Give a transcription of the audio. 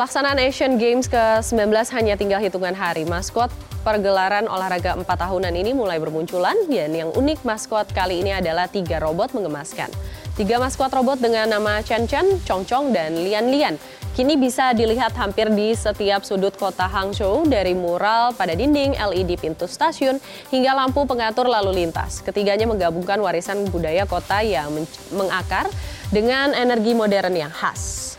Pelaksanaan Asian Games ke-19 hanya tinggal hitungan hari. Maskot pergelaran olahraga 4 tahunan ini mulai bermunculan dan yang unik maskot kali ini adalah tiga robot mengemaskan. Tiga maskot robot dengan nama Chen Chen, Chong Chong, dan Lian Lian kini bisa dilihat hampir di setiap sudut kota Hangzhou dari mural pada dinding, LED pintu stasiun, hingga lampu pengatur lalu lintas. Ketiganya menggabungkan warisan budaya kota yang mengakar dengan energi modern yang khas.